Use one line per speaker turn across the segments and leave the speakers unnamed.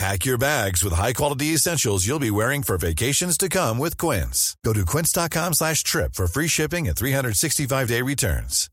Pack your bags with high-quality essentials you'll be wearing for vacations to come with Quince. Go to quince.com slash trip for free shipping and 365-day returns.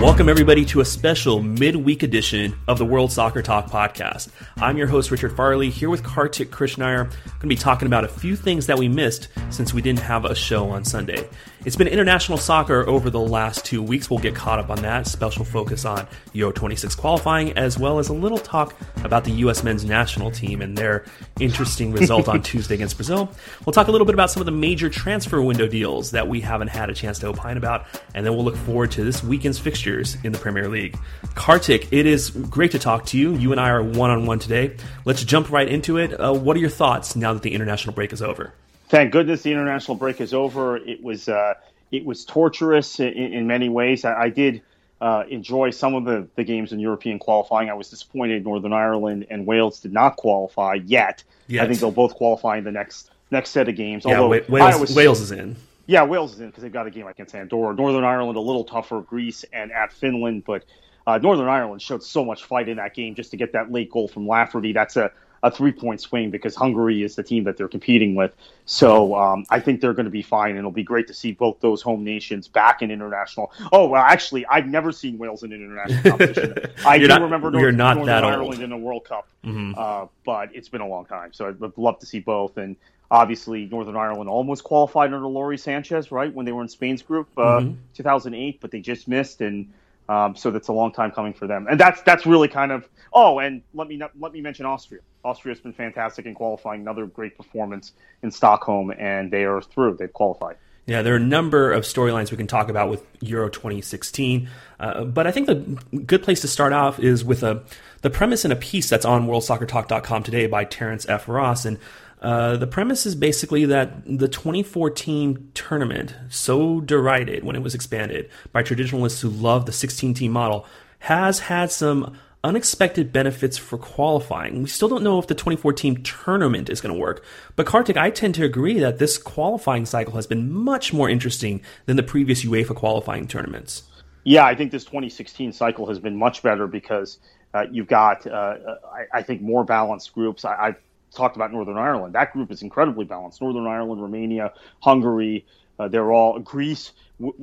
Welcome, everybody, to a special midweek edition of the World Soccer Talk podcast. I'm your host, Richard Farley, here with Kartik Krishnaiyer. I'm going to be talking about a few things that we missed since we didn't have a show on Sunday. It's been international soccer over the last two weeks. We'll get caught up on that. Special focus on Euro 26 qualifying, as well as a little talk about the U.S. men's national team and their interesting result on Tuesday against Brazil. We'll talk a little bit about some of the major transfer window deals that we haven't had a chance to opine about, and then we'll look forward to this weekend's fixtures in the Premier League. Kartik, it is great to talk to you. You and I are one on one today. Let's jump right into it. Uh, what are your thoughts now that the international break is over?
Thank goodness the international break is over. It was uh, it was torturous in, in many ways. I, I did uh, enjoy some of the, the games in European qualifying. I was disappointed Northern Ireland and Wales did not qualify yet. yet. I think they'll both qualify in the next next set of games.
Yeah, Although Wales, was, Wales is in.
Yeah, Wales is in because they've got a game against Andorra. Northern Ireland a little tougher, Greece and at Finland, but uh, Northern Ireland showed so much fight in that game just to get that late goal from Lafferty. That's a a three point swing because Hungary is the team that they're competing with. So um, I think they're going to be fine, and it'll be great to see both those home nations back in international. Oh well, actually, I've never seen Wales in an international competition. I do
not,
remember
North, not
Northern
that
Ireland
old.
in a World Cup, mm-hmm. uh, but it's been a long time. So I'd love to see both and. Obviously, Northern Ireland almost qualified under Lawrie Sanchez, right, when they were in Spain's group, uh, mm-hmm. 2008, but they just missed, and um, so that's a long time coming for them. And that's that's really kind of oh, and let me let me mention Austria. Austria's been fantastic in qualifying. Another great performance in Stockholm, and they are through. They've qualified.
Yeah, there are a number of storylines we can talk about with Euro 2016, uh, but I think the good place to start off is with a the premise in a piece that's on WorldSoccerTalk.com today by Terrence F. Ross, and uh, the premise is basically that the 2014 tournament, so derided when it was expanded by traditionalists who love the 16 team model, has had some unexpected benefits for qualifying. We still don't know if the 2014 tournament is going to work. But Kartik, I tend to agree that this qualifying cycle has been much more interesting than the previous UEFA qualifying tournaments.
Yeah, I think this 2016 cycle has been much better because uh, you've got, uh, I, I, think, more balanced groups. I, have talked about Northern Ireland. That group is incredibly balanced. Northern Ireland, Romania, Hungary, uh, they're all Greece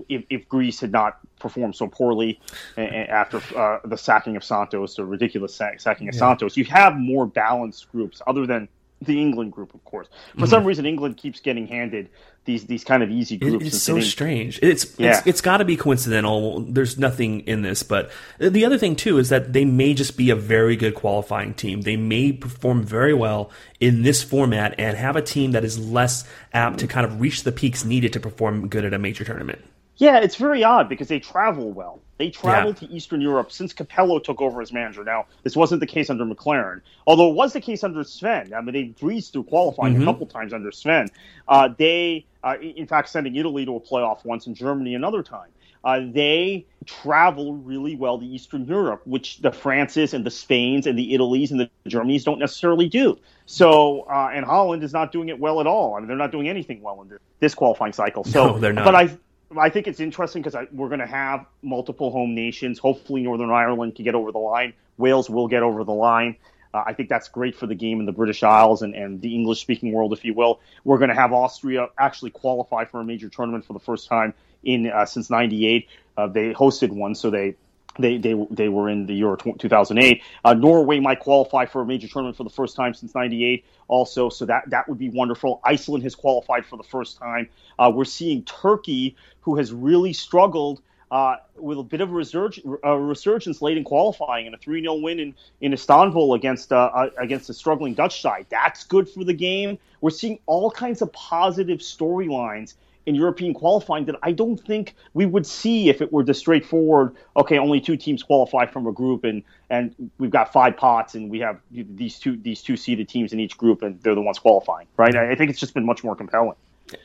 if, if, Greece had not performed so poorly after uh, the sacking of Santos, the ridiculous sacking of yeah. Santos, you have more balanced groups other than the England group, of course. For mm-hmm. some reason, England keeps getting handed these these kind of easy groups.
it's so strange. It's yeah. it's, it's got to be coincidental. There's nothing in this, but the other thing too is that they may just be a very good qualifying team. They may perform very well in this format and have a team that is less apt to kind of reach the peaks needed to perform good at a major tournament.
Yeah, it's very odd because they travel well. They traveled yeah. to Eastern Europe since Capello took over as manager. Now, this wasn't the case under McClaren, although it was the case under Sven. I mean, they breezed through qualifying mm-hmm. a couple times under Sven. Uh, they, uh, in fact, sending Italy to a playoff once and Germany another time. Uh, they travel really well to Eastern Europe, which the Frances and the Spains and the Italies and the Germanys don't necessarily do. So, uh, and Holland is not doing it well at all. I mean, they're not doing anything well in this qualifying cycle. So,
no, they're not.
But I, I think it's interesting because we're going to have multiple home nations. Hopefully, Northern Ireland can get over the line. Wales will get over the line. Uh, I think that's great for the game in the British Isles and, and the English speaking world, if you will. We're going to have Austria actually qualify for a major tournament for the first time in uh, since '98. Uh, they hosted one, so they they they they were in the Euro 2008. Uh, Norway might qualify for a major tournament for the first time since '98, also, so that that would be wonderful. Iceland has qualified for the first time. Uh, we're seeing Turkey, who has really struggled. Uh, with a bit of a, resurg- a, resurgence late in qualifying and a 3 0 win in, in Istanbul against uh, uh, against the struggling Dutch side. That's good for the game. We're seeing all kinds of positive storylines in European qualifying that I don't think we would see if it were the straightforward. Okay, only two teams qualify from a group, and and we've got five pots, and we have these two these two seeded teams in each group, and they're the ones qualifying. Right? I think it's just been much more compelling.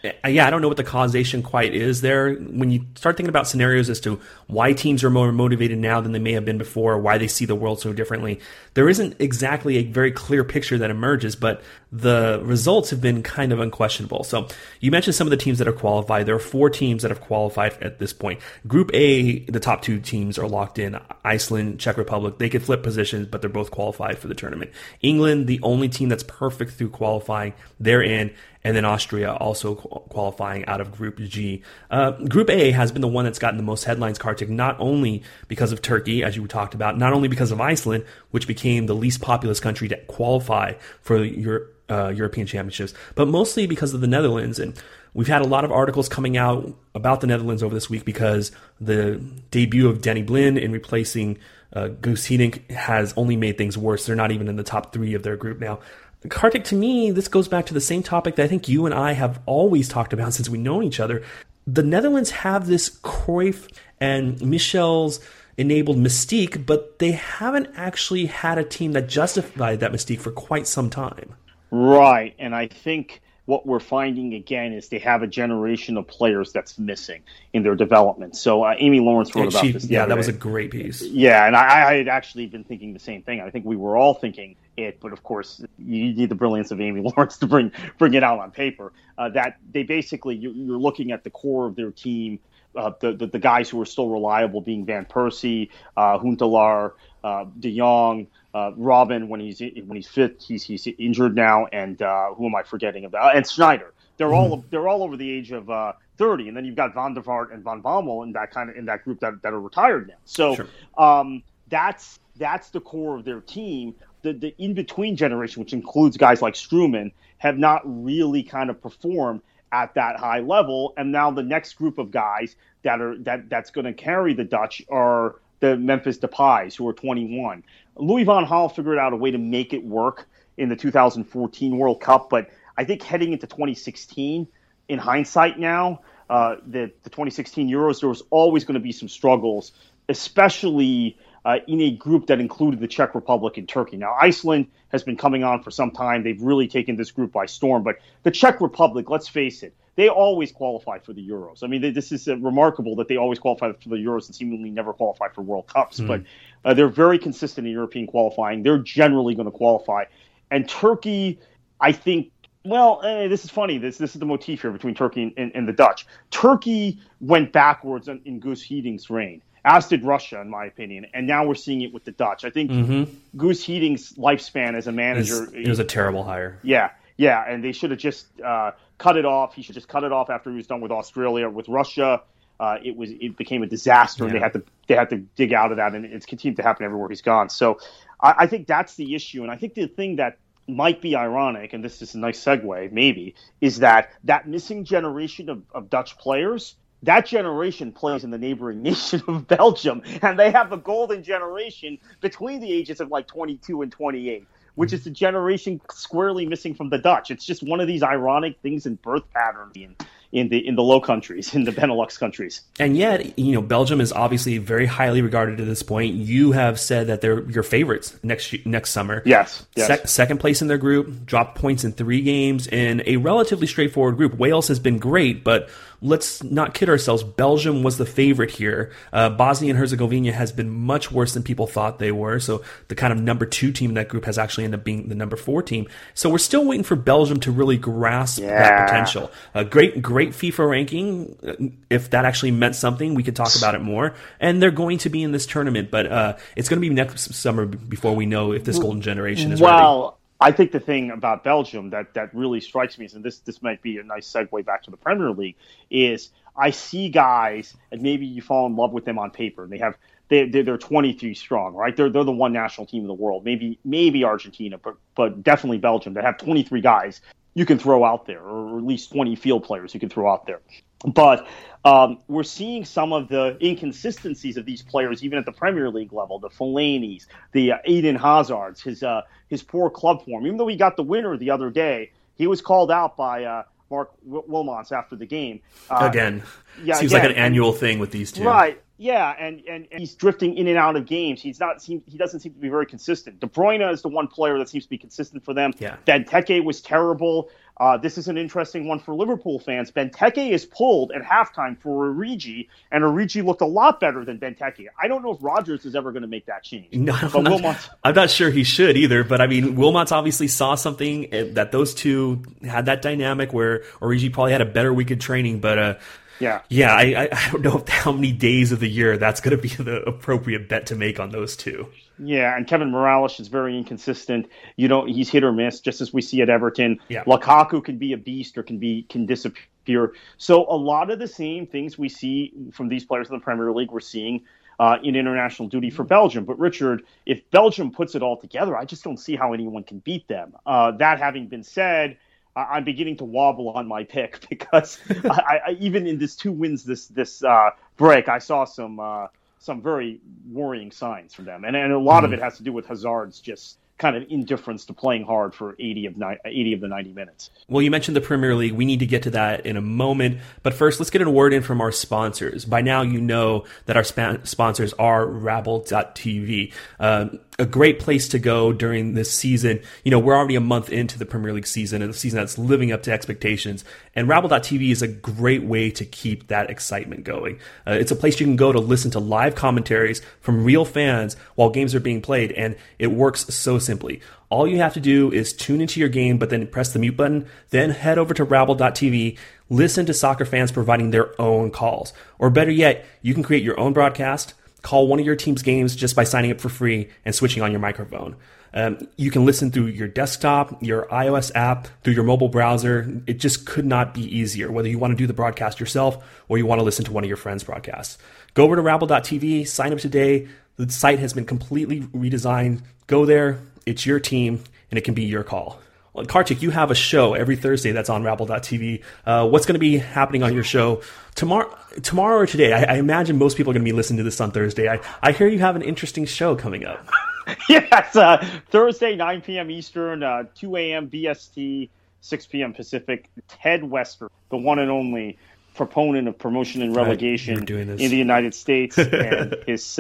Uh, yeah, I don't know what the causation quite is there. When you start thinking about scenarios as to why teams are more motivated now than they may have been before, why they see the world so differently, there isn't exactly a very clear picture that emerges, but the results have been kind of unquestionable. So you mentioned some of the teams that are qualified. There are four teams that have qualified at this point. Group A, the top two teams are locked in Iceland, Czech Republic. They could flip positions, but they're both qualified for the tournament. England, the only team that's perfect through qualifying, they're in and then Austria also qualifying out of Group G. Uh, Group A has been the one that's gotten the most headlines, Kartik, not only because of Turkey, as you talked about, not only because of Iceland, which became the least populous country to qualify for your uh, European Championships, but mostly because of the Netherlands. And we've had a lot of articles coming out about the Netherlands over this week because the debut of Danny Blind in replacing uh, Guus Hiddink has only made things worse. They're not even in the top three of their group now. Kartik, to me, this goes back to the same topic that I think you and I have always talked about since we know each other. The Netherlands have this Cruyff and Michels enabled mystique, but they haven't actually had a team that justified that mystique for quite some time.
Right, and I think what we're finding again is they have a generation of players that's missing in their development. So uh, Amy Lawrence wrote about this.
yeah, that was a great piece.
Yeah, and I, I, had actually been thinking the same thing. I think we were all thinking it, but of course you need the brilliance of Amy Lawrence to bring bring it out on paper. Uh, that they basically you're, you're looking at the core of their team. Uh, the, the, the guys who are still reliable being Van Persie, uh, Huntelaar, uh, De Jong, uh, Robben when he's when he's fit, he's he's injured now, and uh, who am I forgetting about? And Sneijder. They're mm-hmm. all they're all over the age of uh, 30, and then you've got Van der Vaart and Van Bommel in that kind of in that group that, that are retired now. So sure. um, that's that's the core of their team. The the in between generation, which includes guys like Strootman, have not really kind of performed at that high level. And now the next group of guys that are that that's going to carry the Dutch are the Memphis Depays, who are 21. Louis Van Gaal figured out a way to make it work in the 2014 World Cup, but I think heading into 2016, in hindsight now, uh, the, the 2016 Euros, there was always going to be some struggles, especially uh, in a group that included the Czech Republic and Turkey. Now, Iceland has been coming on for some time. They've really taken this group by storm, but the Czech Republic, let's face it, they always qualify for the Euros. I mean, they, this is uh, remarkable that they always qualify for the Euros and seemingly never qualify for World Cups. Mm. But uh, they're very consistent in European qualifying. They're generally going to qualify. And Turkey, I think, well, eh, this is funny. This this is the motif here between Turkey and, and, and the Dutch. Turkey went backwards in, in Guus Hiddink's reign as did Russia, in my opinion. And now we're seeing it with the Dutch. I think mm-hmm. Guus Hiddink's lifespan as a manager.
It was, it was a terrible hire.
Yeah, yeah, and they should have just uh, cut it off. He should just cut it off after he was done with Australia. With Russia, uh, it was it became a disaster, yeah. and they had to they had to dig out of that, and it's continued to happen everywhere he's gone. So I, I think that's the issue, and I think the thing that might be ironic, and this is a nice segue, maybe, is that that missing generation of, of Dutch players that generation plays in the neighboring nation of Belgium, and they have the golden generation between the ages of like 22 and 28 which is the generation squarely missing from the Dutch. It's just one of these ironic things in birth patterns in, in the in the Low Countries, in the Benelux countries.
And yet, you know, Belgium is obviously very highly regarded at this point. You have said that they're your favorites next next summer.
Yes. yes.
Se- second place in their group, dropped points in three games in a relatively straightforward group. Wales has been great, but let's not kid ourselves. Belgium was the favorite here. Uh, Bosnia and Herzegovina has been much worse than people thought they were. So the kind of number two team in that group has actually ended up being the number four team. So we're still waiting for Belgium to really grasp yeah. that potential. A great, great FIFA ranking. Uh, if that actually meant something, we could talk about it more. And they're going to be in this tournament, but uh, it's going to be next summer before we know if this golden generation is
well,
ready.
I think the thing about Belgium that, that really strikes me, is, and this this might be a nice segue back to the Premier League, is I see guys and maybe you fall in love with them on paper. And they have they, they're 23 strong, right? They're they're the one national team in the world, maybe maybe Argentina, but but definitely Belgium that have 23 guys you can throw out there, or at least 20 field players you can throw out there. But um, we're seeing some of the inconsistencies of these players, even at the Premier League level. The Fellaini's, the uh, Eden Hazards, his uh, his poor club form. Even though he got the winner the other day, he was called out by uh, Marc Wilmots after the game.
Uh, again, yeah, seems again. like an annual thing with these two,
right? Yeah, and, and, and, he's drifting in and out of games. He's not seem, he doesn't seem to be very consistent. De Bruyne is the one player that seems to be consistent for them.
Yeah.
Benteke was terrible. Uh, this is an interesting one for Liverpool fans. Benteke is pulled at halftime for Origi, and Origi looked a lot better than Benteke. I don't know if Rodgers is ever going to make that change.
No, I'm not, I'm not, sure he should either. But I mean, Wilmots obviously saw something eh, that those two had that dynamic where Origi probably had a better week of training, but. Uh,
yeah.
Yeah, I, I don't know how many days of the year that's going to be the appropriate bet to make on those two.
Yeah, and Kevin Mirallas is very inconsistent. You know, he's hit or miss, just as we see at Everton.
Yeah.
Lukaku can be a beast or can be can disappear. So a lot of the same things we see from these players in the Premier League, we're seeing uh, in international duty for Belgium. But Richard, if Belgium puts it all together, I just don't see how anyone can beat them. Uh, that having been said, I- am beginning to wobble on my pick because I, I, even in this two wins this this uh, break, I saw some uh, some very worrying signs from them, and and a lot mm. of hmm. it has to do with Hazard's just kind of indifference to playing hard for 80 of, ni- 80 of the 90 minutes.
Well, you mentioned the Premier League. We need to get to that in a moment. But first, let's get a word in from our sponsors. By now, you know that our sp- sponsors are Rabble.tv. Uh, a great place to go during this season. You know, we're already a month into the Premier League season and the season that's living up to expectations. And Rabble.tv is a great way to keep that excitement going. Uh, it's a place you can go to listen to live commentaries from real fans while games are being played. And it works so simply. All you have to do is tune into your game, but then press the mute button, then head over to Rabble.tv, listen to soccer fans providing their own calls. Or better yet, you can create your own broadcast call one of your team's games just by signing up for free and switching on your microphone. Um, you can listen through your desktop, your iOS app, through your mobile browser. It just could not be easier, whether you want to do the broadcast yourself or you want to listen to one of your friends' broadcasts. Go over to Rabble.tv, sign up today. The site has been completely redesigned. Go there, it's your team, and it can be your call. Kartik, you have a show every Thursday that's on Rabble.tv. Uh, what's going to be happening on your show tomorrow? Tomorrow or today? I, I imagine most people are going to be listening to this on Thursday. I, I hear you have an interesting show coming up.
yes, uh, Thursday, 9 p.m. Eastern, uh, 2 a.m. BST, 6 p.m. Pacific. Ted Westervelt, the one and only proponent of promotion and relegation right, in the United States, and his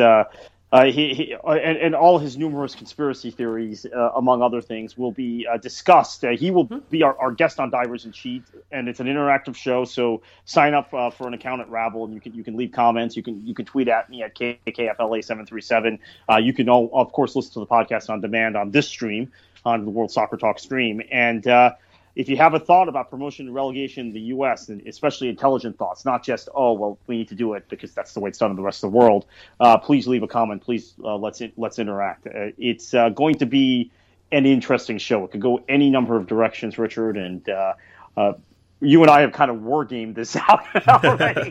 uh, he, he uh, and, and, all his numerous conspiracy theories, uh, among other things, will be uh, discussed. Uh, he will hmm. be our, our, guest on Divers and Cheat, and it's an interactive show. So sign up uh, for an account at Rabble, and you can you can leave comments. You can you can tweet at me at KKFLA seven three seven. You can all, of course listen to the podcast on demand on this stream on the World Soccer Talk stream, and if you have a thought about promotion and relegation in the U.S., and especially intelligent thoughts, not just oh well we need to do it because that's the way it's done in the rest of the world, uh, please leave a comment. Please uh, let's let's interact. Uh, it's uh, going to be an interesting show. It could go any number of directions, Richard, and uh, uh, you and I have kind of war gamed this out already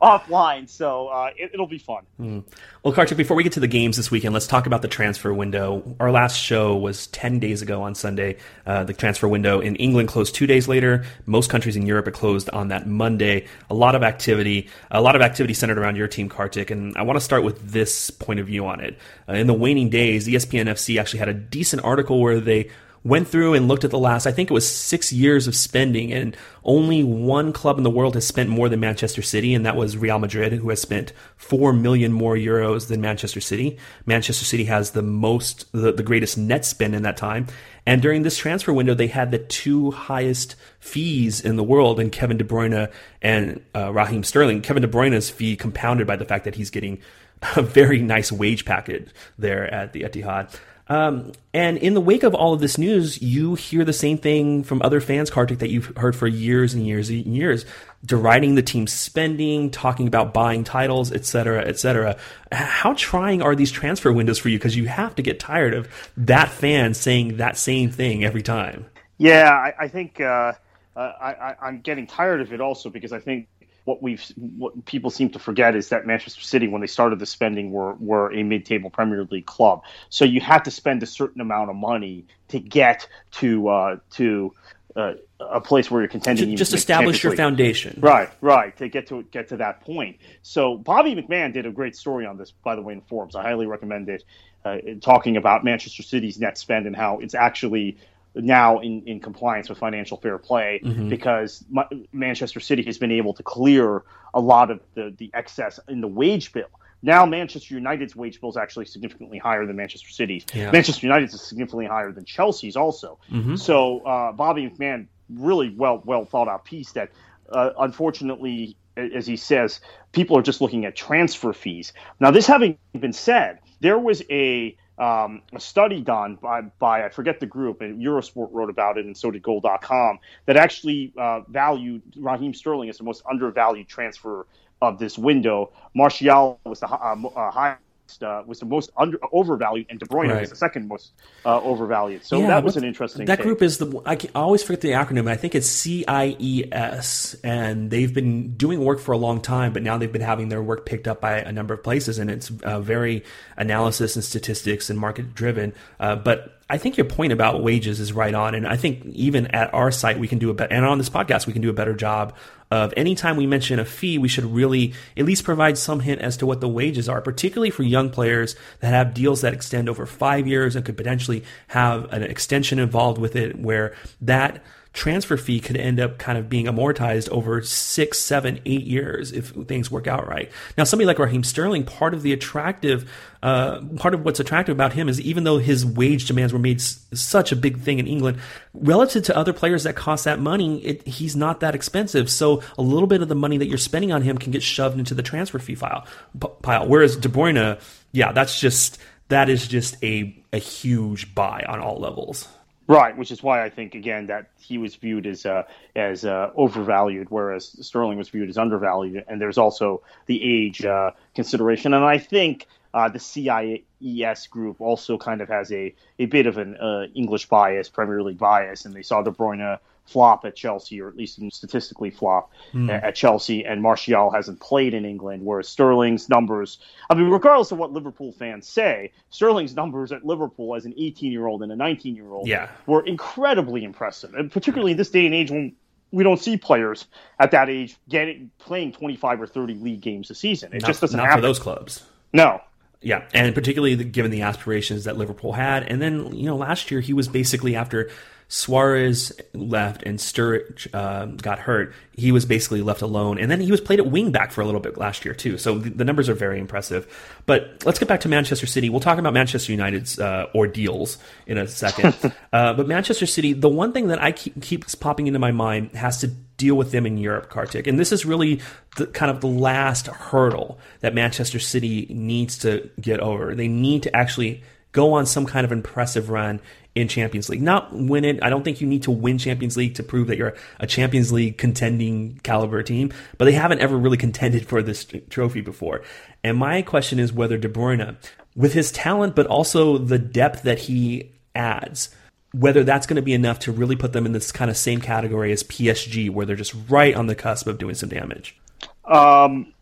offline, so uh, it, will be fun.
Mm. Well, Kartik, before we get to the games this weekend, let's talk about the transfer window. Our last show was 10 days ago on Sunday. Uh, the transfer window in England closed two days later. Most countries in Europe it closed on that Monday. A lot of activity, a lot of activity centered around your team, Kartik, and I want to start with this point of view on it. Uh, in the waning days, ESPN FC actually had a decent article where they went through and looked at the last, I think it was six years of spending, and only one club in the world has spent more than Manchester City, and that was Real Madrid, who has spent four million more euros than Manchester City. Manchester City has the most, the, the greatest net spend in that time. And during this transfer window, they had the two highest fees in the world in Kevin De Bruyne and uh, Raheem Sterling. Kevin De Bruyne's fee compounded by the fact that he's getting a very nice wage packet there at the Etihad. Um, and in the wake of all of this news, you hear the same thing from other fans, Kartik, that you've heard for years and years and years, deriding the team's spending, talking about buying titles, et cetera, et cetera. How trying are these transfer windows for you? Because you have to get tired of that fan saying that same thing every time.
Yeah, I, I think uh, I, am getting tired of it also because I think what we've what people seem to forget is that Manchester City, when they started the spending, were were a mid-table Premier League club. So you had to spend a certain amount of money to get to uh, to uh, a place where you're contending.
Just, just establish your foundation.
Right, right. To get to get to that point. So Bobby McMahon did a great story on this, by the way, in Forbes. I highly recommend it. Uh, talking about Manchester City's net spend and how it's actually now in, in compliance with financial fair play mm-hmm. because Ma- Manchester City has been able to clear a lot of the, the excess in the wage bill. Now Manchester United's wage bill is actually significantly higher than Manchester City's. Yeah. Manchester United's is significantly higher than Chelsea's also. Mm-hmm. So uh, Bobby McMahon really well well thought out piece that uh, unfortunately, as he says, people are just looking at transfer fees. Now this having been said, there was a um, a study done by, by I forget the group, and Eurosport wrote about it, and so did Goal.com, that actually uh, valued Raheem Sterling as the most undervalued transfer of this window. Martial was the uh, uh, uh, was the most under, overvalued, and De Bruyne right. was the second most uh, overvalued. So yeah, that was an interesting.
That take. group is the I, always forget the acronym. I think it's CIES, and they've been doing work for a long time, but now they've been having their work picked up by a number of places, and it's uh, very analysis and statistics and market driven. Uh, but I think your point about wages is right on, and I think even at our site we can do a better, and on this podcast we can do a better job of anytime we mention a fee, we should really at least provide some hint as to what the wages are, particularly for young players that have deals that extend over five years and could potentially have an extension involved with it, where that transfer fee could end up kind of being amortized over six, seven, eight years if things work out right. Now, somebody like Raheem Sterling, part of the attractive, uh, part of what's attractive about him is even though his wage demands were made s- such a big thing in England, relative to other players that cost that money, it, he's not that expensive. So a little bit of the money that you're spending on him can get shoved into the transfer fee file p- pile. Whereas De Bruyne, yeah, that's just that is just a a huge buy on all levels.
Right, which is why I think again that he was viewed as uh, as uh, overvalued, whereas Sterling was viewed as undervalued, and there's also the age uh, consideration, and I think uh, the CIES group also kind of has a, a bit of an uh, English bias, Premier League bias, and they saw De Bruyne flop at Chelsea, or at least statistically flop mm. at Chelsea, and Martial hasn't played in England, whereas Sterling's numbers, I mean, regardless of what Liverpool fans say, Sterling's numbers at Liverpool as an 18 year old and a 19 year old
yeah.
were incredibly impressive, and particularly in this day and age when we don't see players at that age getting playing 25 or 30 league games a season. It not, just doesn't
not
happen.
for those clubs.
No,
yeah, and particularly given the aspirations that Liverpool had, and then you know last year he was basically after Suarez left and Sturridge uh, got hurt, he was basically left alone. And then he was played at wing back for a little bit last year too. So the, the numbers are very impressive. But let's get back to Manchester City. We'll talk about Manchester United's uh, ordeals in a second. uh, but Manchester City, the one thing that I keep keeps popping into my mind has to deal with them in Europe, Kartik. And this is really the kind of the last hurdle that Manchester City needs to get over. They need to actually go on some kind of impressive run in Champions League. Not win it. I don't think you need to win Champions League to prove that you're a Champions League contending caliber team, but they haven't ever really contended for this trophy before. And my question is whether De Bruyne, with his talent, but also the depth that he adds, whether that's going to be enough to really put them in this kind of same category as PSG, where they're just right on the cusp of doing some damage.
Um,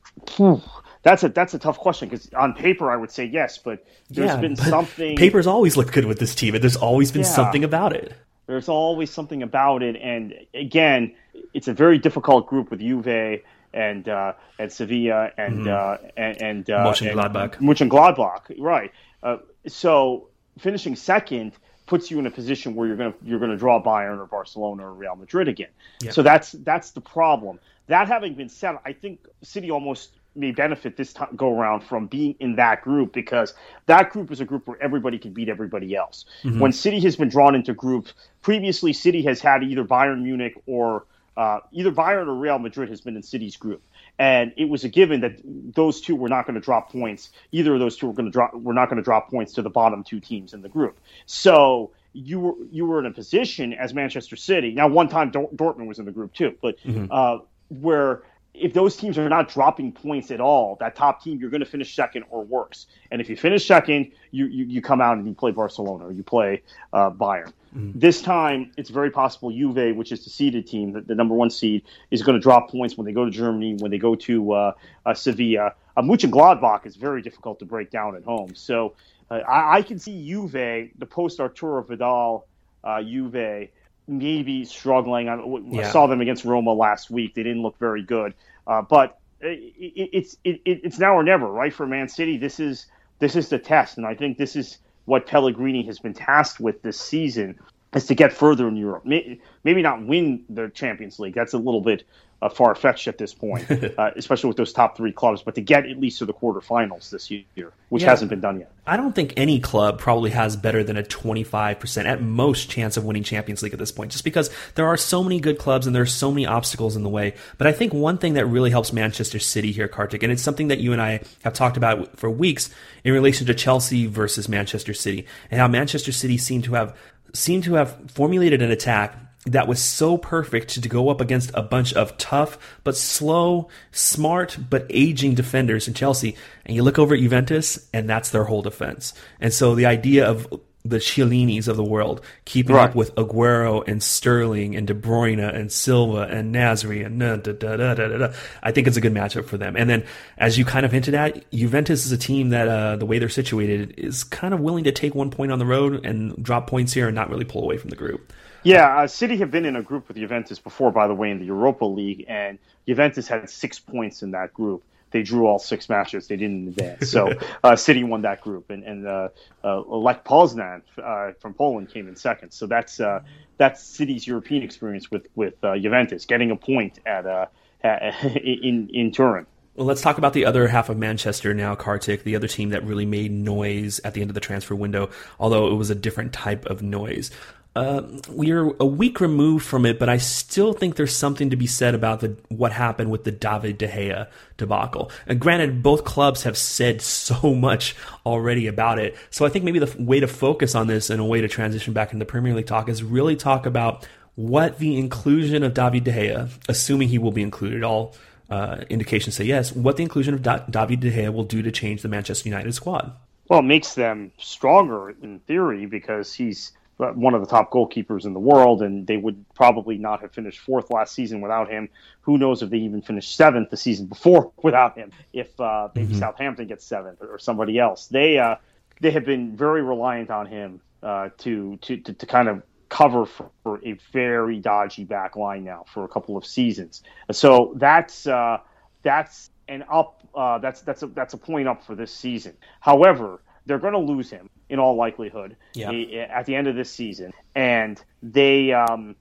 that's a that's a tough question because on paper I would say yes, but there's yeah, been something.
Papers always look good with this team, and there's always been yeah. something about it.
There's always something about it, and again, it's a very difficult group with Juve and uh, and Sevilla and mm-hmm. uh, and, and uh,
Mönchengladbach.
Mönchengladbach, right? Uh, so finishing second puts you in a position where you're gonna you're gonna draw Bayern or Barcelona or Real Madrid again. Yeah. So that's that's the problem. That having been said, I think City almost may benefit this time go around from being in that group because that group is a group where everybody can beat everybody else. Mm-hmm. When City has been drawn into groups previously, City has had either Bayern Munich or uh, either Bayern or Real Madrid has been in City's group, and it was a given that those two were not going to drop points. Either of those two were going to drop were not going to drop points to the bottom two teams in the group. So you were you were in a position as Manchester City. Now, one time Dortmund was in the group too, but mm-hmm. uh, where if those teams are not dropping points at all, that top team, you're going to finish second or worse. And if you finish second, you, you, you come out and you play Barcelona or you play uh, Bayern. Mm-hmm. This time, it's very possible Juve, which is the seeded team, the, the, number one seed, is going to drop points when they go to Germany, when they go to uh, uh, Sevilla. Uh, Gladbach is very difficult to break down at home. So uh, I, I, can see Juve, the post Arturo Vidal uh, Juve, maybe struggling. I, yeah. I, saw them against Roma last week. They didn't look very good. Uh, but it, it, it's it, it's now or never, right? For Man City, this is this is the test, and I think this is what Pellegrini has been tasked with this season is to get further in Europe. Maybe not win the Champions League. That's a little bit uh, far fetched at this point, uh, especially with those top three clubs. But to get at least to the quarterfinals this year, which yeah. hasn't been done yet.
I don't think any club probably has better than a 25% at most chance of winning Champions League at this point, just because there are so many good clubs and there are so many obstacles in the way. But I think one thing that really helps Manchester City here, Kartik, and it's something that you and I have talked about for weeks in relation to Chelsea versus Manchester City, and how Manchester City seem to have seem to have formulated an attack that was so perfect to go up against a bunch of tough but slow, smart but aging defenders in Chelsea. And you look over at Juventus, and that's their whole defense. And so the idea of the Chiellinis of the world keeping right. up with Aguero and Sterling and De Bruyne and Silva and Nasri and da, da, da, da, da, I think it's a good matchup for them. And then, as you kind of hinted at, Juventus is a team that uh, the way they're situated is kind of willing to take one point on the road and drop points here and not really pull away from the group.
Yeah, uh, City have been in a group with Juventus before, by the way, in the Europa League, and Juventus had six points in that group. They drew all six matches. They didn't advance. So uh, City won that group, and, and uh, uh, Lech Poznan uh, from Poland came in second. So that's uh, that's City's European experience with with uh, Juventus, getting a point at uh, in in Turin.
Well, let's talk about the other half of Manchester now, Kartik, the other team that really made noise at the end of the transfer window, although it was a different type of noise. Uh, we are a week removed from it, but I still think there's something to be said about the, what happened with the David De Gea debacle. And granted, both clubs have said so much already about it. So I think maybe the way to focus on this and a way to transition back into the Premier League talk is really talk about what the inclusion of David De Gea, assuming he will be included, all uh, indications say yes, what the inclusion of da- David De Gea will do to change the Manchester United squad.
Well, it makes them stronger in theory because he's one of the top goalkeepers in the world, and they would probably not have finished fourth last season without him. Who knows if they even finished seventh the season before without him? If uh, maybe mm-hmm. Southampton gets seventh or, somebody else, they uh, they have been very reliant on him uh, to, to, to to kind of cover for, for, a very dodgy back line now for a couple of seasons. So that's uh, that's an up. Uh, that's that's a that's a point up for this season. However they're going to lose him in all likelihood yeah. at the end of this season, and they um,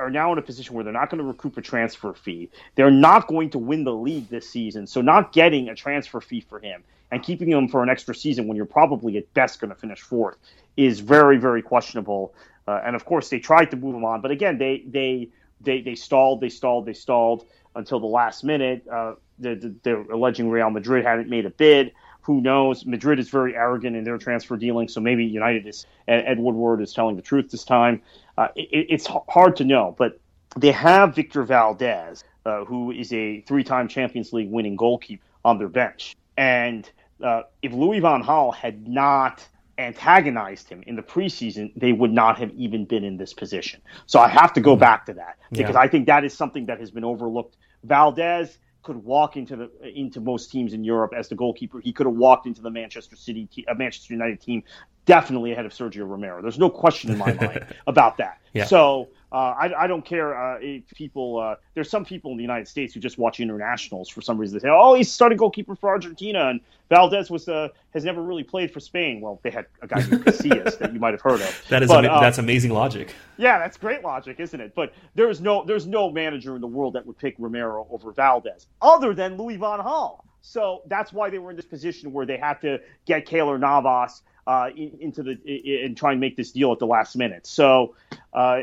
are now in a position where they're not going to recoup a transfer fee. They're not going to win the league this season, so not getting a transfer fee for him and keeping him for an extra season when you're probably at best going to finish fourth is very, very questionable. Uh, and of course, they tried to move him on, but again, they they they they stalled, they stalled, they stalled until the last minute. Uh, they're, they're alleging Real Madrid hadn't made a bid. Who knows? Madrid is very arrogant in their transfer dealing, so maybe United is. Ed Woodward is telling the truth this time. Uh, it, it's hard to know, but they have Victor Valdés, uh, who is a three-time Champions League winning goalkeeper, on their bench. And uh, if Louis van Gaal had not antagonized him in the preseason, they would not have even been in this position. So I have to go mm-hmm. back to that because yeah. I think that is something that has been overlooked. Valdés could walk into the into most teams in Europe as the goalkeeper. He could have walked into the Manchester City, uh, Manchester United team, definitely ahead of Sergio Romero. There's no question in my mind about that. Yeah. So uh, I, I, don't care uh, if people. Uh, there's some people in the United States who just watch internationals for some reason. They say, "Oh, he's starting goalkeeper for Argentina," and Valdés was uh, has never really played for Spain. Well, they had a guy named Casillas that you might have heard of.
That is but, ama- that's um, amazing logic.
Yeah, that's great logic, isn't it? But there's no there's no manager in the world that would pick Romero over Valdés, other than Louis van Gaal. So that's why they were in this position where they had to get Keylor Navas uh, into the and try and make this deal at the last minute. So uh,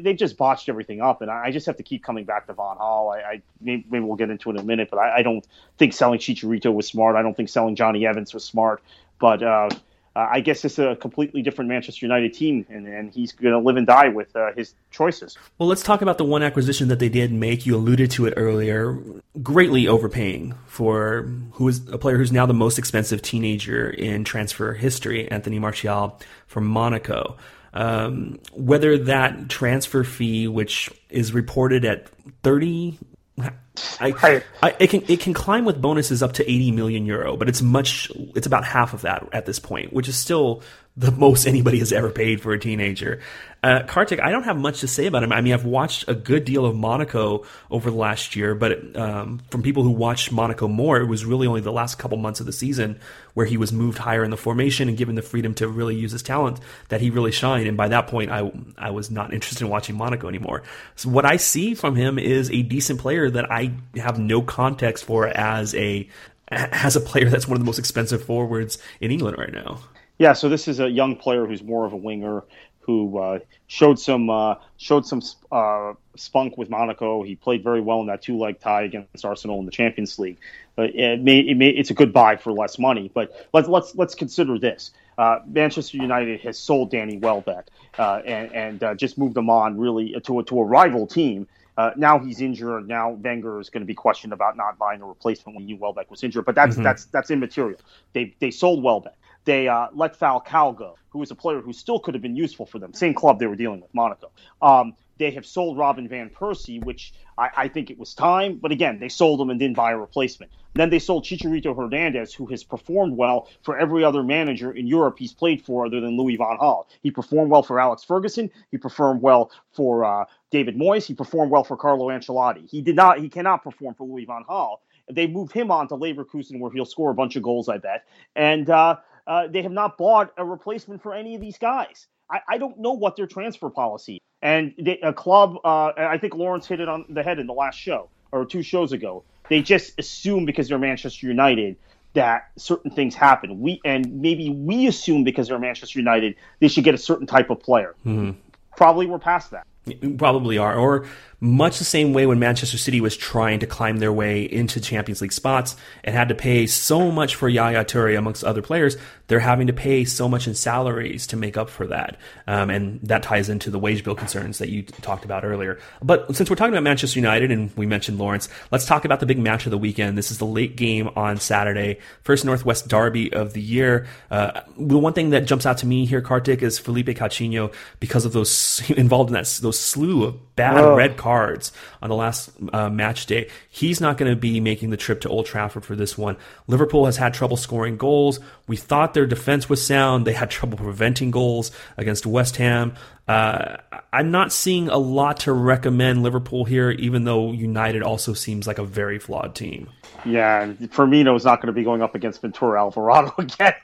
they've just botched everything up, and I just have to keep coming back to Van Gaal. I, I maybe, we'll get into it in a minute, but I, I, don't think selling Chicharito was smart. I don't think selling Jonny Evans was smart. But uh, I guess it's a completely different Manchester United team, and, and he's going to live and die with uh, his choices.
Well, let's talk about the one acquisition that they did make. You alluded to it earlier, greatly overpaying for who is a player who's now the most expensive teenager in transfer history, Anthony Martial from Monaco. Um, whether that transfer fee, which is reported at 30 I, I, it can it can climb with bonuses up to 80 million euro, but it's much it's about half of that at this point, which is still the most anybody has ever paid for a teenager. Uh, Kartik, I don't have much to say about him. I mean, I've watched a good deal of Monaco over the last year, but um, from people who watched Monaco more, it was really only the last couple months of the season where he was moved higher in the formation and given the freedom to really use his talent that he really shined. And by that point, I I was not interested in watching Monaco anymore. So what I see from him is a decent player that I have no context for as a as a player that's one of the most expensive forwards in England right now.
Yeah, so this is a young player who's more of a winger who uh, showed some uh, showed some uh, spunk with Monaco. He played very well in that two leg tie against Arsenal in the Champions League. it may, it may, it's a good buy for less money, but let's let's let's consider this. Uh, Manchester United has sold Danny Welbeck uh, and, and uh, just moved him on really to a, to a rival team. now he's injured. Now Wenger is going to be questioned about not buying a replacement when you Welbeck was injured, but that's mm-hmm. that's that's immaterial. They they sold Welbeck they uh, let Falcao go, who was a player who still could have been useful for them. Same club they were dealing with, Monaco. Um, they have sold Robin Van Persie, which I, I, think it was time, but again, they sold him and didn't buy a replacement. then they sold Chicharito Hernandez, who has performed well for every other manager in Europe he's played for other than Louis Van Gaal. He performed well for Alex Ferguson. He performed well for uh, David Moyes. He performed well for Carlo Ancelotti. He did not. He cannot perform for Louis Van Gaal. They moved him on to Leverkusen, where he'll score a bunch of goals, I bet. And uh, uh, they have not bought a replacement for any of these guys. I, I don't know what their transfer policy. And they, a club, uh, I think Lawrence hit it on the head in the last show or two shows ago. They just assume because they're Manchester United that certain things happen. We and maybe we assume because they're Manchester United they should get a certain type of player. Mm-hmm. Probably we're past that.
Probably are, or much the same way when Manchester City was trying to climb their way into Champions League spots and had to pay so much for Yaya Toure amongst other players, they're having to pay so much in salaries to make up for that. Um, and that ties into the wage bill concerns that you talked about earlier. But since we're talking about Manchester United and we mentioned Lawrence, let's talk about the big match of the weekend. This is the late game on Saturday, first Northwest derby of the year. Uh, the one thing that jumps out to me here, Kartik, is Philippe Coutinho because of those involved in that those slew of bad Whoa. red cards cards on the last uh, match day. He's not going to be making the trip to Old Trafford for this one. Liverpool has had trouble scoring goals. We thought their defense was sound. They had trouble preventing goals against West Ham. Uh, I'm not seeing a lot to recommend Liverpool here, even though United also seems like a very flawed team.
Yeah, and Firmino is not going to be going up against Ventura Alvarado again,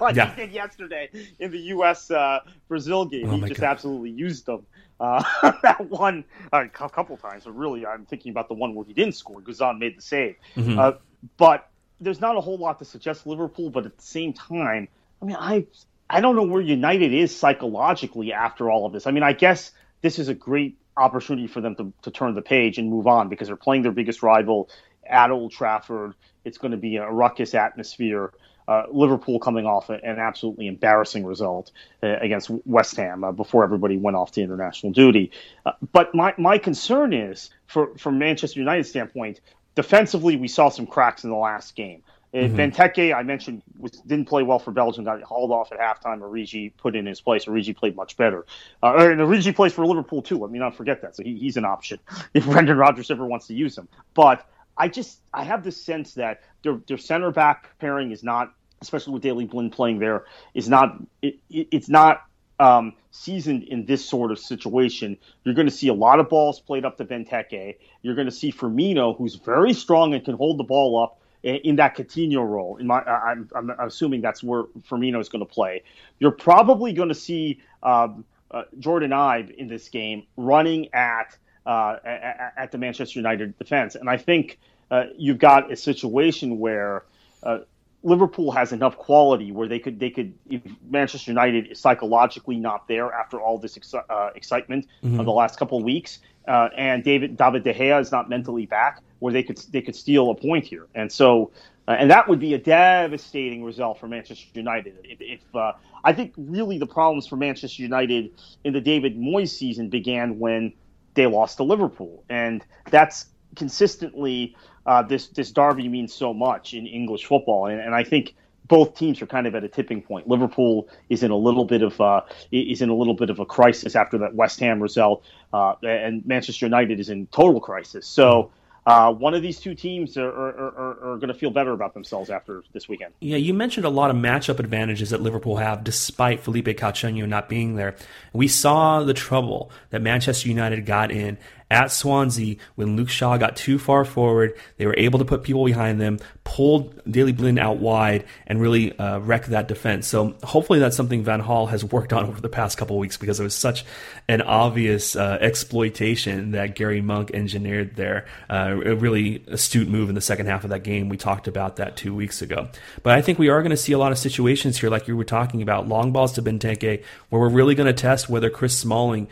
like yeah. he did yesterday in the U.S. Uh, Brazil game. Oh he just God. absolutely used them. Uh, that one uh, a couple times, but really, I'm thinking about the one where he didn't score. Guzan made the save, mm-hmm. uh, but there's not a whole lot to suggest Liverpool. But at the same time, I mean, I I don't know where United is psychologically after all of this. I mean, I guess this is a great opportunity for them to, to turn the page and move on because they're playing their biggest rival at Old Trafford. It's going to be a ruckus atmosphere. Uh, Liverpool coming off an absolutely embarrassing result uh, against West Ham uh, before everybody went off to international duty. Uh, but my, my concern is, for, from Manchester United standpoint, defensively, we saw some cracks in the last game. Uh, mm-hmm. Benteke, I mentioned, was, didn't play well for Belgium. Got hauled off at halftime. Origi put in his place. Origi played much better. Uh, and Origi plays for Liverpool too. Let me not forget that. So he, he's an option if Brendan Rodgers ever wants to use him. But I just I have this sense that their their center back pairing is not, especially with Daley Blind playing there, is not it, it, it's not um, seasoned in this sort of situation. You're going to see a lot of balls played up to Benteke. You're going to see Firmino, who's very strong and can hold the ball up in that Coutinho role. In my, I'm, I'm assuming that's where Firmino is going to play. You're probably going to see um, uh, Jordan Ibe in this game running at uh, at, at, the Manchester United defense. And I think uh, you've got a situation where uh, Liverpool has enough quality where they could they could if Manchester United is psychologically not there after all this exci- uh, excitement mm-hmm. of the last couple of weeks, uh, and David David De Gea is not mentally back where they could they could steal a point here. And so Uh, and that would be a devastating result for Manchester United. If, if uh, I think really the problems for Manchester United in the David Moyes season began when they lost to Liverpool, and that's consistently uh, this this derby means so much in English football, and, and I think both teams are kind of at a tipping point. Liverpool is in a little bit of uh, is in a little bit of a crisis after that West Ham result, uh, and Manchester United is in total crisis. So uh, one of these two teams are, are, are, are going to feel better about themselves after this weekend.
Yeah, you mentioned a lot of matchup advantages that Liverpool have despite Philippe Coutinho not being there. We saw the trouble that Manchester United got in at Swansea when Luke Shaw got too far forward. They were able to put people behind them, pulled Daley Blind out wide, and really uh, wreck that defense. So hopefully that's something Van Gaal has worked on over the past couple weeks because it was such an obvious uh, exploitation that Gary Monk engineered there. Uh, a really astute move in the second half of that game. We talked about that two weeks ago. But I think we are going to see a lot of situations here, like you were talking about, long balls to Benteke, where we're really going to test whether Chris Smalling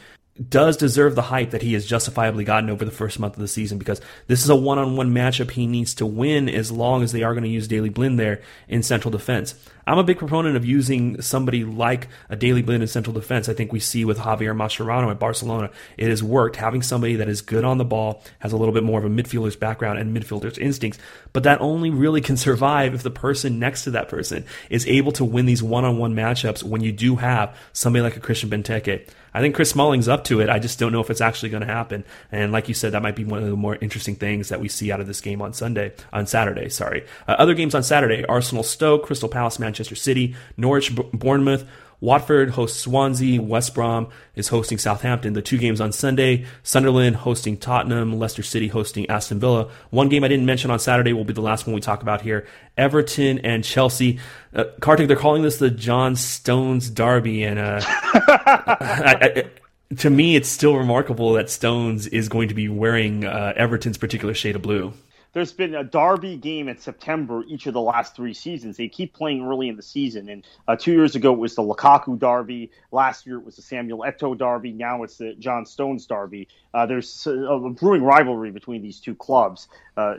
does deserve the hype that he has justifiably gotten over the first month of the season because this is a one on one matchup he needs to win as long as they are going to use Daley Blind there in central defense. I'm a big proponent of using somebody like a Daley Blind in central defense. I think we see with Javier Mascherano at Barcelona, it has worked having somebody that is good on the ball, has a little bit more of a midfielder's background and midfielder's instincts, but that only really can survive if the person next to that person is able to win these one on one matchups when you do have somebody like a Christian Benteke. I think Chris Smalling's up to it. I just don't know if it's actually going to happen. And like you said, that might be one of the more interesting things that we see out of this game on Sunday, on Saturday. Sorry. Uh, other games on Saturday: Arsenal, Stoke, Crystal Palace, Manchester City, Norwich, B- Bournemouth. Watford hosts Swansea. West Brom is hosting Southampton. The two games on Sunday Sunderland hosting Tottenham, Leicester City hosting Aston Villa. One game I didn't mention on Saturday will be the last one we talk about here Everton and Chelsea. Uh, Kartik, they're calling this the John Stones Derby. And uh, I, I, to me, it's still remarkable that Stones is going to be wearing uh, Everton's particular shade of blue
there's been a Derby game in September each of the last three seasons. They keep playing early in the season. And uh, two years ago it was the Lukaku Derby. Last year it was the Samuel Eto'o Derby. Now it's the John Stones Derby. Uh, there's a, brewing rivalry between these two clubs uh,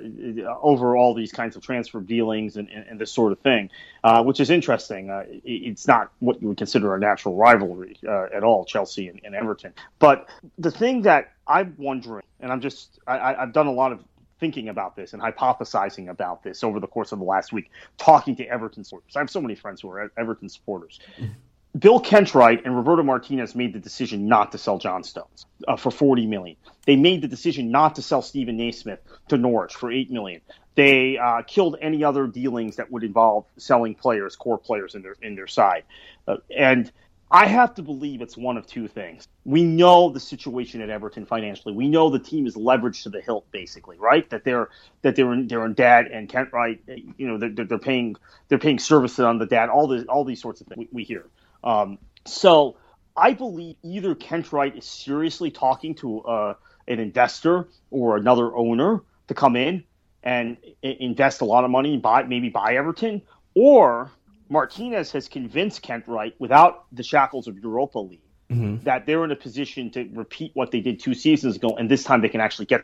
over all these kinds of transfer dealings and, and, and this sort of thing, uh, which is interesting. Uh, it, it's not what you would consider a natural rivalry uh, at all, Chelsea and, and, Everton. But the thing that I'm wondering, and I'm just, I, I've done a lot of thinking about this and hypothesizing about this over the course of the last week, talking to Everton supporters. I have so many friends who are Everton supporters. Bill Kenwright and Roberto Martinez made the decision not to sell John Stones uh, for 40 million. They made the decision not to sell Steven Naismith to Norwich for 8 million. They uh, killed any other dealings that would involve selling players, core players in their in their side. Uh, and I have to believe it's one of two things. We know the situation at Everton financially. We know the team is leveraged to the hilt, basically, right? That they're that they're in, they're in debt and Kenwright, you know, they're, they're paying they're paying services on the debt. All the all these sorts of things we, we hear. Um, so I believe either Kenwright is seriously talking to uh, an investor or another owner to come in and invest a lot of money and buy maybe buy Everton, or Martinez has convinced Kenwright without the shackles of Europa League, mm-hmm. that they're in a position to repeat what they did two seasons ago, and this time they can actually get.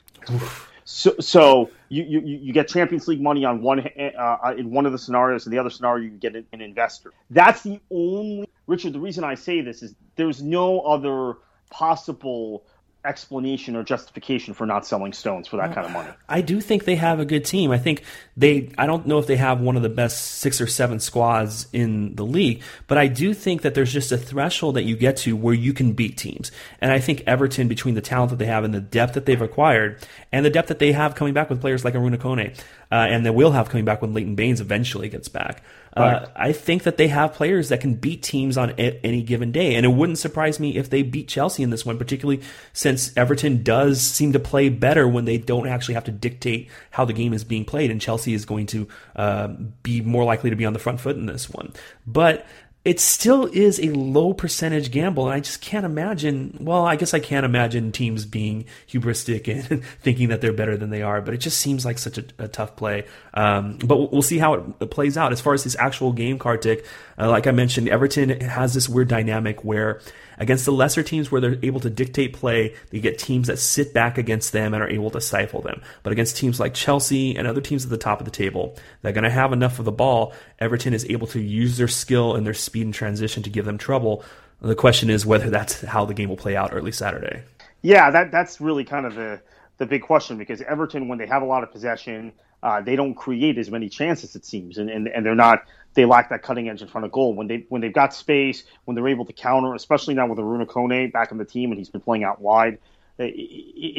so, so you, you, you get Champions League money on one uh, in one of the scenarios, and the other scenario you get an, an investor. That's the only Richard. The reason I say this is there's no other possible explanation or justification for not selling Stones for that kind of money.
I do think they have a good team. I think they I don't know if they have one of the best 6 or 7 squads in the league, but I do think that there's just a threshold that you get to where you can beat teams. And I think Everton between the talent that they have and the depth that they've acquired and the depth that they have coming back with players like Arouna Koné, uh, and they will have coming back when Leighton Baines eventually gets back. Uh, I think that they have players that can beat teams on a- any given day, and it wouldn't surprise me if they beat Chelsea in this one, particularly since Everton does seem to play better when they don't actually have to dictate how the game is being played, and Chelsea is going to uh, be more likely to be on the front foot in this one. But it still is a low percentage gamble, and I just can't imagine. Well, I guess I can't imagine teams being hubristic and thinking that they're better than they are, but it just seems like such a, a tough play. Um, but we'll see how it plays out. As far as this actual game, Kartik, uh, like I mentioned, Everton has this weird dynamic where Against the lesser teams where they're able to dictate play, they get teams that sit back against them and are able to stifle them. But against teams like Chelsea and other teams at the top of the table, they're going to have enough of the ball. Everton is able to use their skill and their speed and transition to give them trouble. The question is whether that's how the game will play out early Saturday.
Yeah, that that's really kind of the the big question because Everton, when they have a lot of possession, uh, they don't create as many chances it seems, and, and and they're not they lack that cutting edge in front of goal when they when they've got space when they're able to counter, especially now with Arouna Kone back in the team and he's been playing out wide. It,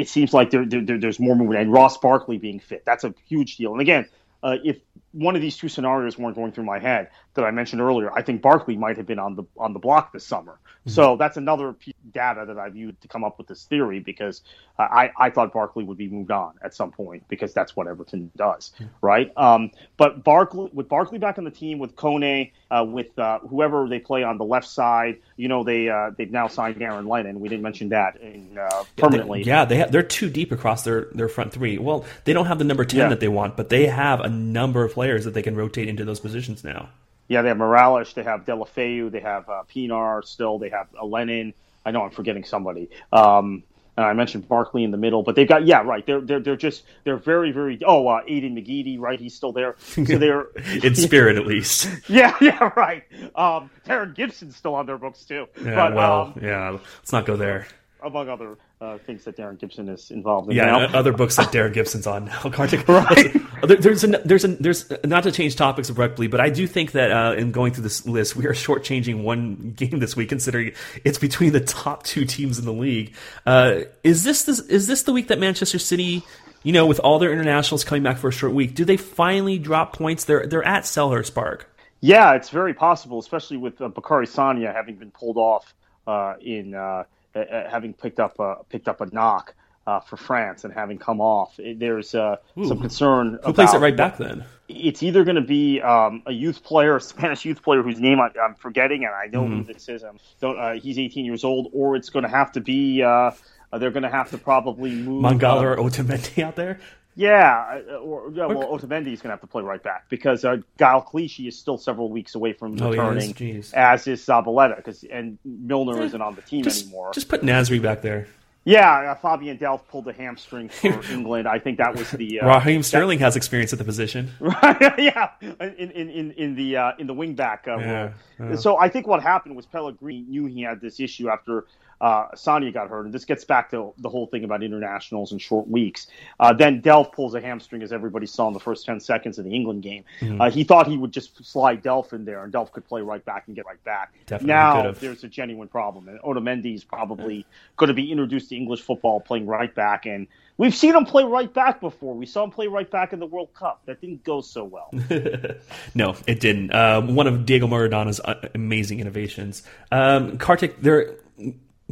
it seems like there, there, there's more movement and Ross Barkley being fit. That's a huge deal. And again, uh, if one of these two scenarios weren't going through my head that I mentioned earlier, I think Barkley might have been on the on the block this summer. Mm-hmm. So that's another piece of data that I've used to come up with this theory because uh, I I thought Barkley would be moved on at some point because that's what Everton does, mm-hmm. right? Um, but Barkley with Barkley back on the team with Kone, uh, with uh, whoever they play on the left side, you know they uh, they've now signed Aaron Lennon. We didn't mention that in, uh, permanently.
Yeah, they, yeah, they they're too deep across their their front three. Well, they don't have the number ten yeah. that they want, but they have a number of players that they can rotate into those positions now.
Yeah, they have Mirallas, they have Deulofeu, they have uh, Pienaar still, they have Lennon. I know I'm forgetting somebody. Um, and I mentioned Barkley in the middle, but they've got yeah, right. They're they're they're just they're very very oh uh, Aiden McGeady, right? He's still there. So they're
in spirit at least.
Yeah, yeah, right. Um, Darren Gibson's still on their books too.
Yeah, but, well, um, yeah. Let's not go there
among other uh, things that Darren Gibson is involved in.
Yeah,
now.
other books that Darren Gibson's on now. right. there's a, there's a, there's not to change topics abruptly, but I do think that uh, in going through this list, we are shortchanging one game this week, considering it's between the top two teams in the league. Uh, is this, this is this the week that Manchester City? You know, with all their internationals coming back for a short week, do they finally drop points? They're they're at Selhurst Park.
Yeah, it's very possible, especially with uh, Bacary Sagna having been pulled off uh, in uh, having picked up a, picked up a knock uh, for France and having come off. There's uh, some concern.
Who plays it right back then?
It's either going to be um, a youth player, a Spanish youth player whose name I, am forgetting, and I know mm-hmm. who this is. Uh, he's 18 years old, or it's going to have to be. Uh, they're going to have to probably move
Mangala or Otamendi out there.
Yeah, or, yeah well, Otamendi is going to have to play right back because uh, Gael Clichy is still several weeks away from oh, returning, as is Zabaleta, because and Milner yeah. isn't on the team
just,
anymore.
Just put Nasri back there.
Yeah, uh, Fabian Delph pulled a hamstring for England. I think that was the
uh, Raheem Sterling that, has experience at the position.
Right? yeah, in in in, in the uh, in the wingback uh, yeah, role. So I think what happened was Pellegrini knew he had this issue after uh, Sagna got hurt, and this gets back to the whole thing about internationals and short weeks. Uh, then Delph pulls a hamstring, as everybody saw in the first 10 seconds of the England game. Mm-hmm. Uh, he thought he would just slide Delph in there, and Delph could play right back and get right back.
Definitely
now there's a genuine problem, and Otamendi is probably going to be introduced to English football playing right back, and We've seen him play right back before. We saw him play right back in the World Cup. That didn't go so well.
no, it didn't. Um, one of Diego Maradona's uh, amazing innovations. Um, Kartik, there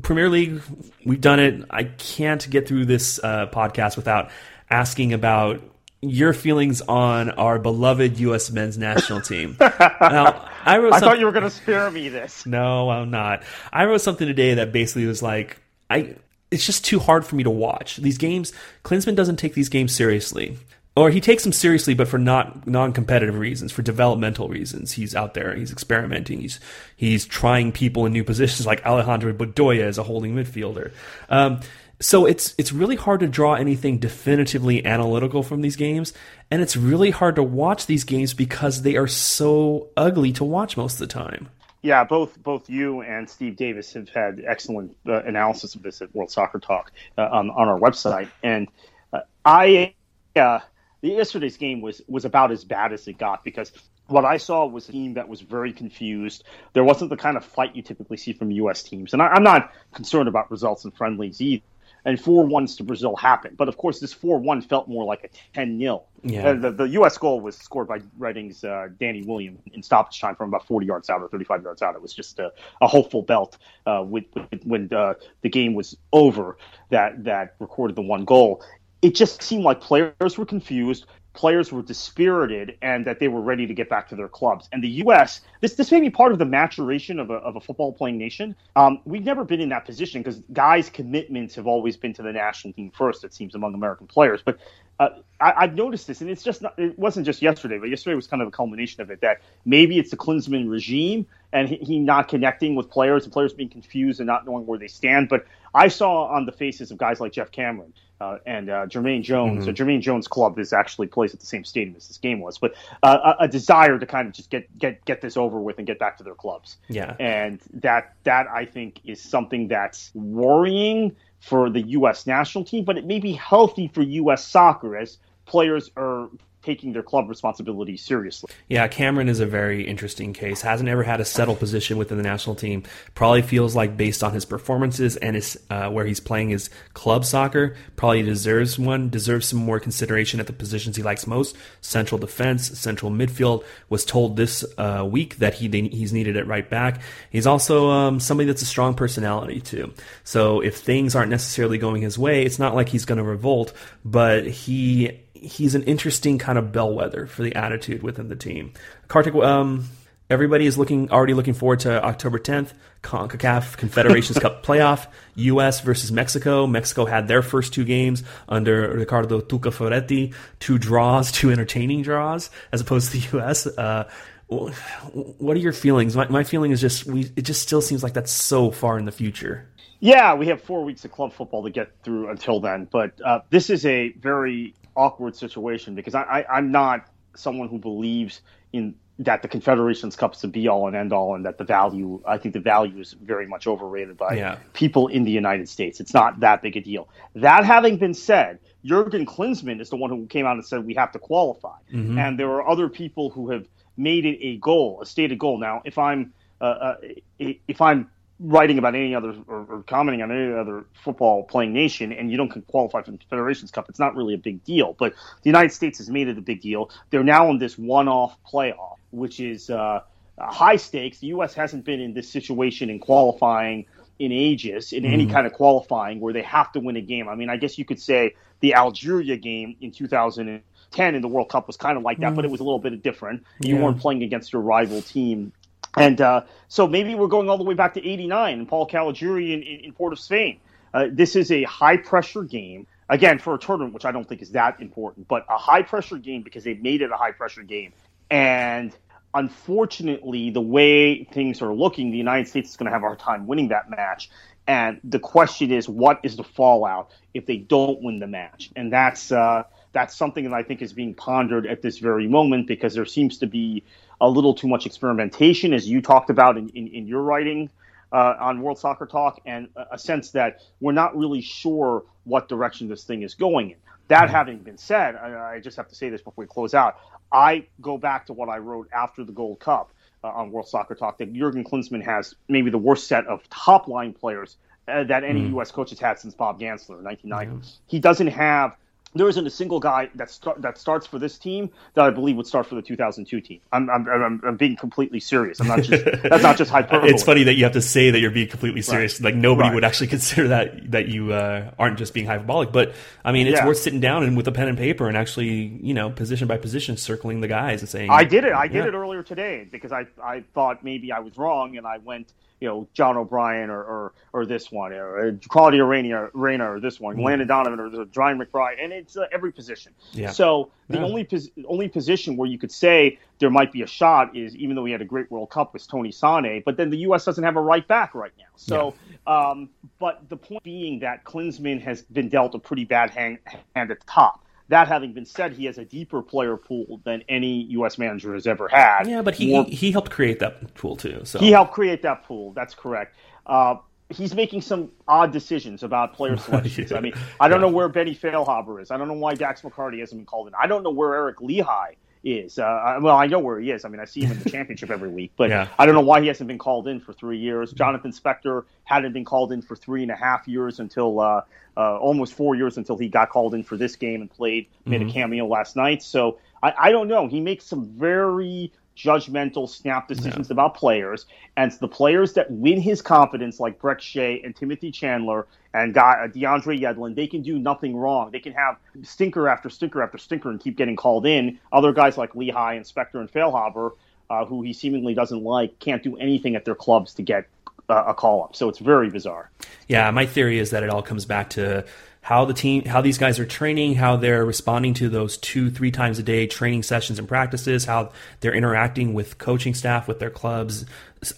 Premier League, we've done it. I can't get through this uh, podcast without asking about your feelings on our beloved U.S. men's national team.
now, I, wrote I thought you were going to spare me this.
No, I'm not. I wrote something today that basically was like, I. It's just too hard for me to watch these games. Klinsmann doesn't take these games seriously or he takes them seriously, but for not non-competitive reasons, for developmental reasons. He's out there, he's experimenting, he's he's trying people in new positions, like Alejandro Bedoya as a holding midfielder. Um, so it's it's really hard to draw anything definitively analytical from these games, and it's really hard to watch these games because they are so ugly to watch most of the time.
Yeah, both both you and Steve Davis have had excellent uh, analysis of this at World Soccer Talk uh, on on our website, and uh, I. Uh, yesterday's game was was about as bad as it got because what I saw was a team that was very confused. There wasn't the kind of fight you typically see from U.S. teams, and I, am not concerned about results in friendlies either. And four ones to Brazil happened, but of course this four one felt more like a ten 0
Yeah.
The, the, U.S. goal was scored by Reading's uh, Danny William in stoppage time from about 40 yards out or 35 yards out. It was just a, a hopeful belt uh, with, with, when uh, the game was over that that recorded the one goal it just seemed like players were confused. players were dispirited and that they were ready to get back to their clubs. And the U.S. this this may be part of the maturation of a, of a football playing nation. Um, we've never been in that position because guys' commitments have always been to the national team first. It seems among American players, but uh, I, have noticed this, and it's just not, it wasn't just yesterday, but yesterday was kind of a culmination of it. That maybe it's the Klinsmann regime and he, he, not connecting with players, and players being confused and not knowing where they stand. But I saw on the faces of guys like Geoff Cameron uh, and uh, Jermaine Jones. Mm-hmm. Jermaine Jones' club is actually plays at the same stadium as this game was, but uh, a, a, desire to kind of just get get get this over with and get back to their clubs.
Yeah,
and that that I think is something that's worrying for the U.S. national team, but it may be healthy for U.S. soccer as players are taking their club responsibilities seriously.
Yeah, Cameron is a very interesting case. Hasn't ever had a settled position within the national team. Probably feels like based on his performances and his uh, where he's playing his club soccer, probably deserves one. Deserves some more consideration at the positions he likes most: central defense, central midfield. Was told this uh, week that he he's needed at right back. He's also um, somebody that's a strong personality too. So if things aren't necessarily going his way, it's not like he's going to revolt, but he he's an interesting kind of bellwether for the attitude within the team. Kartik, um, everybody is looking already looking forward to October 10th, CONCACAF Confederations Cup playoff, U.S. versus Mexico. Mexico had their first two games under Ricardo Tuca Ferretti, two draws, two entertaining draws, as opposed to the U.S. Uh, what are your feelings? My, my feeling is just we. It just still seems like that's so far in the future.
Yeah, we have four weeks of club football to get through until then, but uh, this is a very awkward situation because I, I I'm not someone who believes in that the Confederations Cup is the be all and end all, and that the value, I think the value is very much overrated by yeah. people in the United States. It's not that big a deal. That having been said, Jurgen Klinsmann is the one who came out and said we have to qualify, mm-hmm. and there are other people who have made it a goal, a stated goal. Now, if I'm uh, uh, if I'm writing about any other or, or, commenting on any other football playing nation and you don't qualify for the Federations Cup, it's not really a big deal. But the United States has made it a big deal. They're now in this one-off playoff, which is uh, high stakes. The U.S. hasn't been in this situation in qualifying in ages in mm. any kind of qualifying where they have to win a game. I mean, I guess you could say the Algeria game in 2010 in the World Cup was kind of like that, mm. but it was a little bit different. You yeah. weren't playing against your rival team and uh, so maybe we're going all the way back to 89 and Paul Caligiuri in, in, in Port of Spain. Uh, this is a high pressure game. Again, for a tournament, which I don't think is that important, but a high pressure game because they made it a high pressure game. And unfortunately, the way things are looking, the United States is going to have a hard time winning that match. And the question is, what is the fallout if they don't win the match? And that's uh, that's something that I think is being pondered at this very moment because there seems to be a little too much experimentation, as you talked about in, in, in your writing uh, on World Soccer Talk, and a sense that we're not really sure what direction this thing is going in. That mm-hmm. having been said, I, I, just have to say this before we close out. I go back to what I wrote after the Gold Cup uh, on World Soccer Talk that Jurgen Klinsmann has maybe the worst set of top line players uh, that any mm. U.S. coach has had since Bob Gansler in 1990. He doesn't have there isn't a single guy that start, that starts for this team that I believe would start for the 2002 team. I'm I'm, I'm, I'm being completely serious. I'm not just that's not just hyperbole.
It's funny that you have to say that you're being completely serious. Right. Like nobody right. would actually consider that that you uh, aren't just being hyperbolic. But I mean, it's yeah. worth sitting down and with a pen and paper and actually you know position by position circling the guys and saying.
I did it. I did yeah. it earlier today because I I thought maybe I was wrong and I went you know John O'Brien or or, or this one or Claudio Reyna, Reyna or this one, mm. Landon Donovan or Ryan McBride, and it's uh, every position. Yeah. So the yeah. only pos- only position where you could say there might be a shot is even though we had a great World Cup with Tony Sanneh, but then the U.S. doesn't have a right back right now. So, yeah. um, but the point being that Klinsmann has been dealt a pretty bad hand, hand at the top. That having been said, he has a deeper player pool than any U.S. manager has ever had.
Yeah, but he More, he helped create that pool too. So
he helped create that pool. That's correct. Uh, he's making some odd decisions about player selections. yeah. I mean, I don't yeah. know where Benny Feilhaber is. I don't know why Dax McCarty hasn't been called in. I don't know where Eric Lichaj is. Uh, well, I know where he is. I mean, I see him in the championship every week, but yeah. I don't know why he hasn't been called in for three years. Jonathan Spector hadn't been called in for three and a half years until uh, uh, almost four years until he got called in for this game and played, made mm-hmm. a cameo last night. So I, I don't know. He makes some very judgmental snap decisions about players. And it's the players that win his confidence, like Brek Shea and Timothy Chandler and guy, uh, DeAndre Yedlin, they can do nothing wrong. They can have stinker after stinker after stinker and keep getting called in. Other guys like Lichaj and Spector and Feilhaber, uh, who he seemingly doesn't like, can't do anything at their clubs to get uh, a call up. So it's very bizarre.
Yeah, my theory is that it all comes back to how the team, how these guys are training, how they're responding to those two, three times a day training sessions and practices, how they're interacting with coaching staff, with their clubs.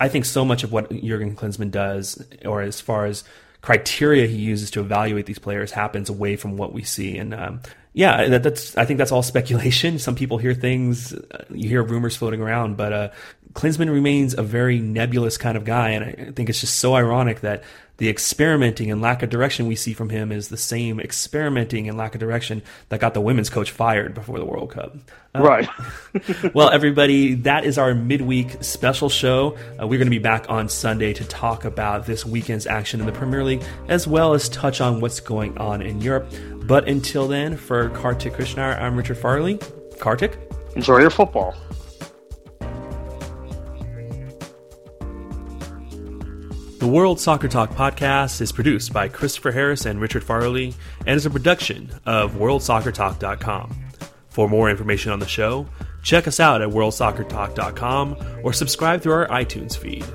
I think so much of what Jurgen Klinsmann does, or as far as criteria he uses to evaluate these players, happens away from what we see. And um, yeah, that, that's I think that's all speculation. Some people hear things, uh, you hear rumors floating around, but uh, Klinsmann remains a very nebulous kind of guy, and I think it's just so ironic that the experimenting and lack of direction we see from him is the same experimenting and lack of direction that got the women's coach fired before the World Cup.
Uh, right.
well, everybody, that is our midweek special show. Uh, we're going to be back on Sunday to talk about this weekend's action in the Premier League, as well as touch on what's going on in Europe. But until then, for Kartik Krishnaiyer, I'm Richard Farley. Kartik?
Enjoy your football.
The World Soccer Talk podcast is produced by Christopher Harris and Richard Farley and is a production of WorldSoccerTalk.com. For more information on the show, check us out at WorldSoccerTalk.com or subscribe through our iTunes feed.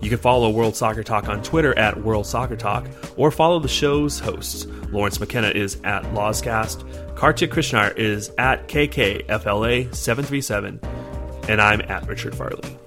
You can follow World Soccer Talk on Twitter at World Soccer Talk or follow the show's hosts. Lawrence McKenna is at Lawscast, Kartik Krishnaiyer is at KKFLA737, and I'm at Richard Farley.